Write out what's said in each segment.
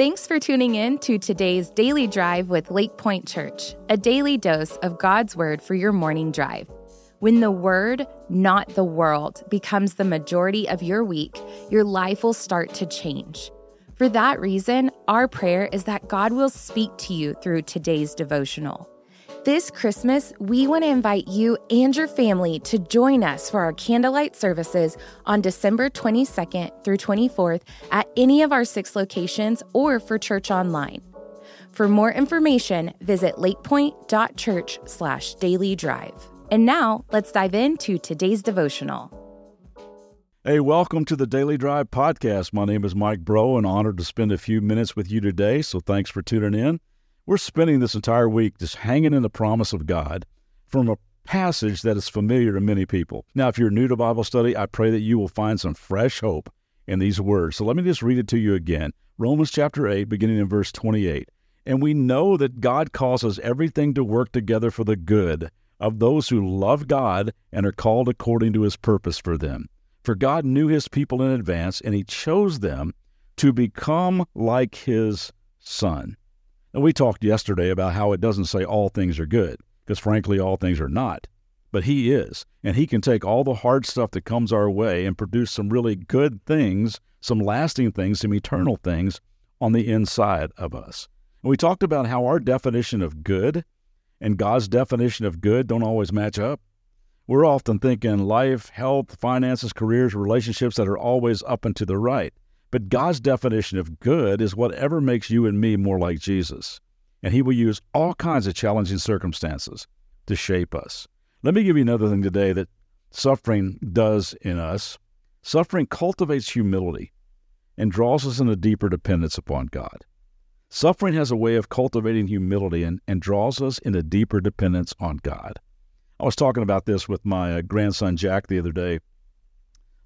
Thanks for tuning in to today's Daily Drive with Lakepointe Church, a daily dose of God's Word for your morning drive. When the Word, not the world, becomes the majority of your week, your life will start to change. For that reason, our prayer is that God will speak to you through today's devotional. This Christmas, we want to invite you and your family to join us for our candlelight services on December 22nd through 24th at any of our six locations or for church online. For more information, visit lakepointe.church slash daily drive. And now let's dive into today's devotional. Hey, welcome to the Daily Drive podcast. My name is Mike Bro and honored to spend a few minutes with you today. So thanks for tuning in. We're spending this entire week just hanging in the promise of God from a passage that is familiar to many people. Now, if you're new to Bible study, I pray that you will find some fresh hope in these words. So let me just read it to you again Romans chapter 8, beginning in verse 28. And we know that God causes everything to work together for the good of those who love God and are called according to his purpose for them. For God knew his people in advance, and he chose them to become like his Son. And we talked yesterday about how it doesn't say all things are good, because frankly, all things are not. But He is. And He can take all the hard stuff that comes our way and produce some really good things, some lasting things, some eternal things on the inside of us. And we talked about how our definition of good and God's definition of good don't always match up. We're often thinking life, health, finances, careers, relationships that are always up and to the right. But God's definition of good is whatever makes you and me more like Jesus. And He will use all kinds of challenging circumstances to shape us. Let me give you another thing today that suffering does in us. Suffering cultivates humility and draws us into deeper dependence upon God. Suffering has a way of cultivating humility and, and draws us into deeper dependence on God. I was talking about this with my uh, grandson Jack the other day.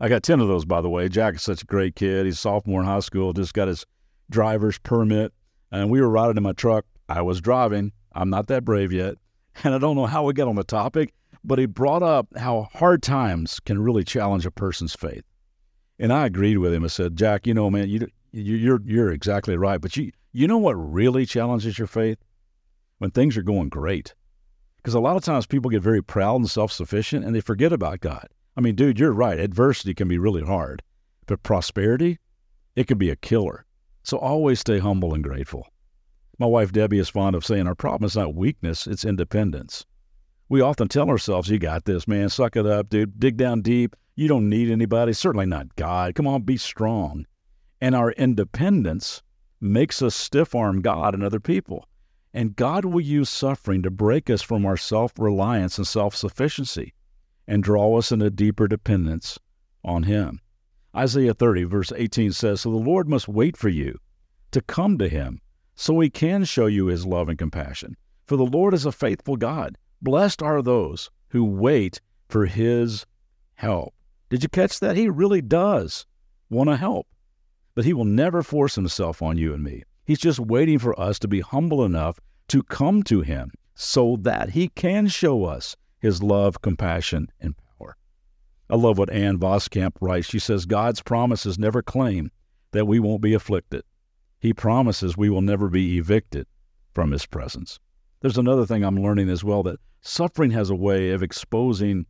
I got 10 of those, by the way. Jack is such a great kid. He's a sophomore in high school, just got his driver's permit. And we were riding in my truck. I was driving. I'm not that brave yet. And I don't know how we got on the topic, but he brought up how hard times can really challenge a person's faith. And I agreed with him. I said, Jack, you know, man, you, you're, you're exactly right. But you, you know what really challenges your faith? When things are going great. Because a lot of times people get very proud and self sufficient and they forget about God. I mean, dude, you're right. Adversity can be really hard, but prosperity, it can be a killer. So always stay humble and grateful. My wife Debbie is fond of saying our problem is not weakness, it's independence. We often tell ourselves, you got this, man, suck it up, dude, dig down deep. You don't need anybody, certainly not God. Come on, be strong. And our independence makes us stiff arm God and other people. And God will use suffering to break us from our self reliance and self sufficiency and draw us in a deeper dependence on Him. Isaiah 30, verse 18 says, So the Lord must wait for you to come to Him, so He can show you His love and compassion. For the Lord is a faithful God. Blessed are those who wait for His help. Did you catch that? He really does want to help, but He will never force Himself on you and me. He's just waiting for us to be humble enough to come to Him so that He can show us his love, compassion, and power. I love what Ann Voskamp writes. She says, God's promises never claim that we won't be afflicted. He promises we will never be evicted from his presence. There's another thing I'm learning as well that suffering has a way of exposing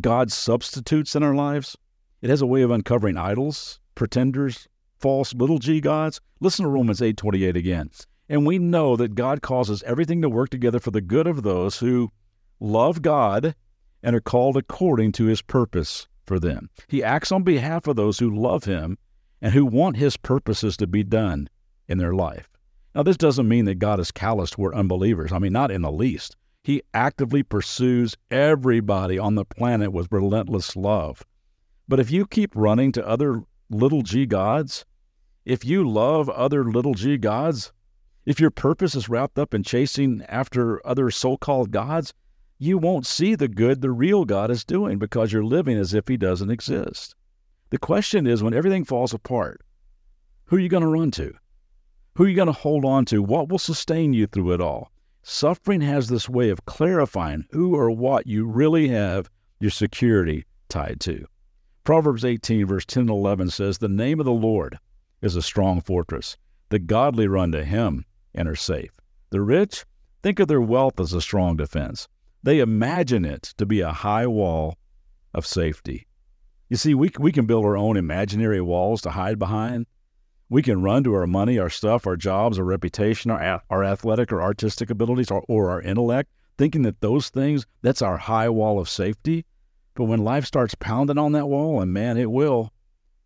God's substitutes in our lives. It has a way of uncovering idols, pretenders, false little g gods. Listen to Romans 8:28 again. And we know that God causes everything to work together for the good of those who love God and are called according to his purpose for them. He acts on behalf of those who love him and who want his purposes to be done in their life. Now, this doesn't mean that God is callous toward unbelievers. I mean, not in the least. He actively pursues everybody on the planet with relentless love. But if you keep running to other little g gods, if you love other little g gods, if your purpose is wrapped up in chasing after other so called gods, you won't see the good the real God is doing because you're living as if He doesn't exist. The question is when everything falls apart, who are you going to run to? Who are you going to hold on to? What will sustain you through it all? Suffering has this way of clarifying who or what you really have your security tied to. Proverbs 18, verse 10 and 11 says, The name of the Lord is a strong fortress. The godly run to him and are safe. The rich think of their wealth as a strong defense. They imagine it to be a high wall of safety. You see, we, we can build our own imaginary walls to hide behind. We can run to our money, our stuff, our jobs, our reputation, our, our athletic or artistic abilities, or, or our intellect, thinking that those things, that's our high wall of safety. But when life starts pounding on that wall, and man, it will,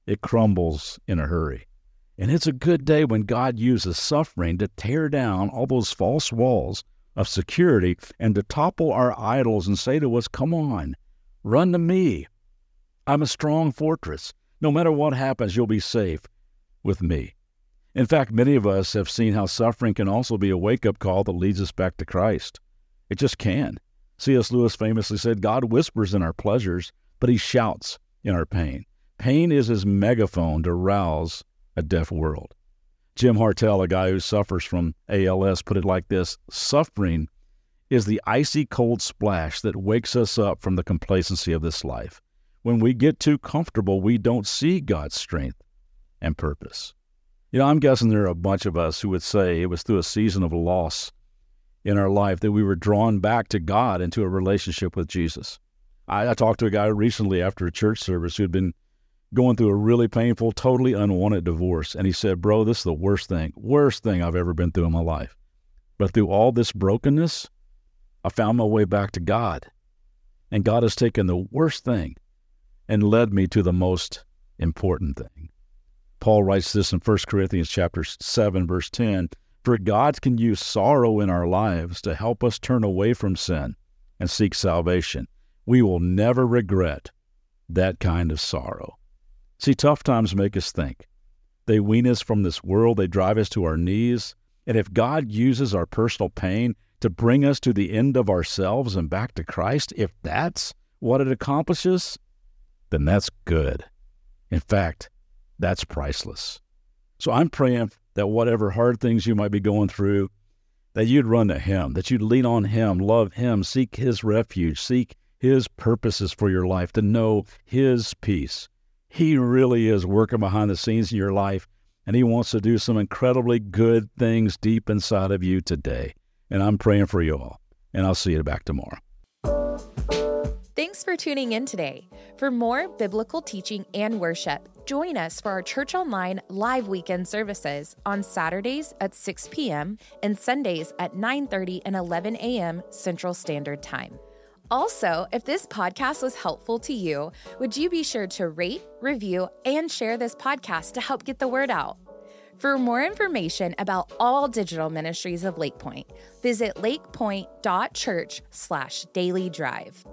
it crumbles in a hurry. And it's a good day when God uses suffering to tear down all those false walls of security and to topple our idols and say to us, Come on, run to me. I'm a strong fortress. No matter what happens, you'll be safe with me. In fact, many of us have seen how suffering can also be a wake up call that leads us back to Christ. It just can. C.S. Lewis famously said, God whispers in our pleasures, but he shouts in our pain. Pain is his megaphone to rouse a deaf world. Jim Hartel, a guy who suffers from ALS, put it like this Suffering is the icy cold splash that wakes us up from the complacency of this life. When we get too comfortable, we don't see God's strength and purpose. You know, I'm guessing there are a bunch of us who would say it was through a season of loss in our life that we were drawn back to God into a relationship with Jesus. I, I talked to a guy recently after a church service who had been going through a really painful, totally unwanted divorce. And he said, Bro, this is the worst thing, worst thing I've ever been through in my life. But through all this brokenness, I found my way back to God. And God has taken the worst thing and led me to the most important thing. Paul writes this in 1 Corinthians chapter 7 verse 10, for God can use sorrow in our lives to help us turn away from sin and seek salvation. We will never regret that kind of sorrow. See, tough times make us think. They wean us from this world, they drive us to our knees. And if God uses our personal pain to bring us to the end of ourselves and back to Christ, if that's what it accomplishes, then that's good. In fact, that's priceless. So I'm praying that whatever hard things you might be going through, that you'd run to Him, that you'd lean on Him, love Him, seek His refuge, seek His purposes for your life, to know His peace he really is working behind the scenes in your life, and He wants to do some incredibly good things deep inside of you today. And I'm praying for you all. And I'll see you back tomorrow. Thanks for tuning in today. For more biblical teaching and worship, join us for our Church Online live weekend services on Saturdays at 6 p.m. and Sundays at 9:30 and 11 a.m. Central Standard Time. Also, if this podcast was helpful to you, would you be sure to rate, review, and share this podcast to help get the word out? For more information about all digital ministries of Lakepointe, visit lakepointe.church slash daily drive.